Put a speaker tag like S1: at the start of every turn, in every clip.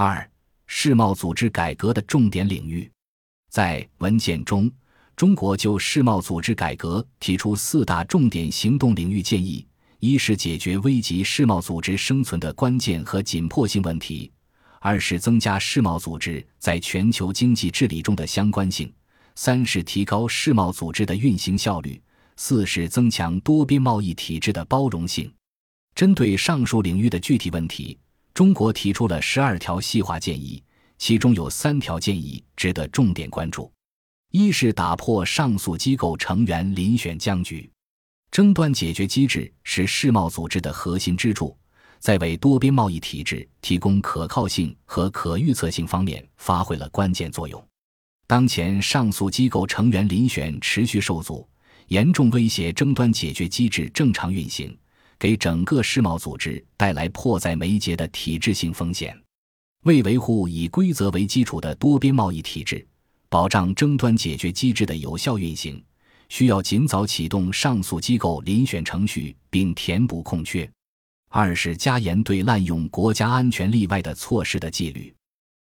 S1: 二、世贸组织改革的重点领域，在文件中，中国就世贸组织改革提出四大重点行动领域建议：一是解决危及世贸组织生存的关键和紧迫性问题；二是增加世贸组织在全球经济治理中的相关性；三是提高世贸组织的运行效率；四是增强多边贸易体制的包容性。针对上述领域的具体问题，中国提出了十二条细化建议，其中有三条建议值得重点关注：一是打破上诉机构成员遴选僵局，争端解决机制是世贸组织的核心支柱，在为多边贸易体制提供可靠性和可预测性方面发挥了关键作用。当前上诉机构成员遴选持续受阻，严重威胁争端解决机制正常运行。给整个世贸组织带来迫在眉睫的体制性风险。为维护以规则为基础的多边贸易体制，保障争端解决机制的有效运行，需要尽早启动上诉机构遴选程序，并填补空缺。二是加严对滥用国家安全例外的措施的纪律。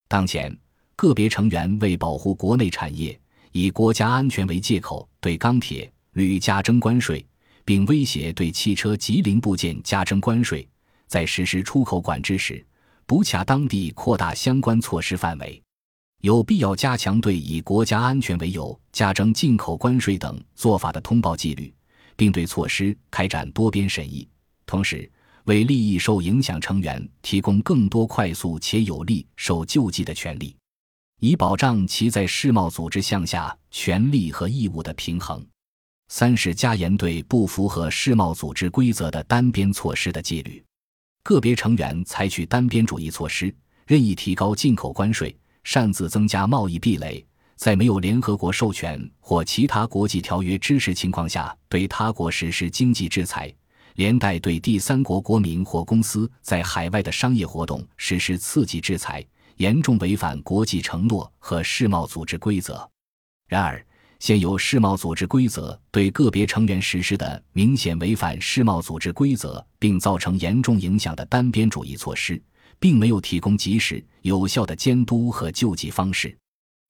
S1: 当前，个别成员为保护国内产业，以国家安全为借口，对钢铁、铝加征关税。并威胁对汽车及零部件加征关税，在实施出口管制时，不恰当地扩大相关措施范围，有必要加强对以国家安全为由加征进口关税等做法的通报纪律，并对措施开展多边审议。同时，为利益受影响成员提供更多快速且有力受救济的权利，以保障其在世贸组织项下权利和义务的平衡。三是加严对不符合世贸组织规则的单边措施的纪律，个别成员采取单边主义措施，任意提高进口关税，擅自增加贸易壁垒，在没有联合国授权或其他国际条约支持情况下，对他国实施经济制裁，连带对第三国国民或公司在海外的商业活动实施刺激制裁，严重违反国际承诺和世贸组织规则。然而，现有世贸组织规则对个别成员实施的明显违反世贸组织规则并造成严重影响的单边主义措施，并没有提供及时有效的监督和救济方式。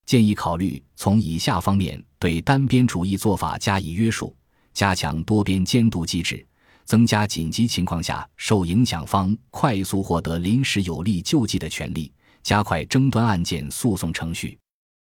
S1: 建议考虑从以下方面对单边主义做法加以约束：加强多边监督机制，增加紧急情况下受影响方快速获得临时有力救济的权利，加快争端案件诉讼程序。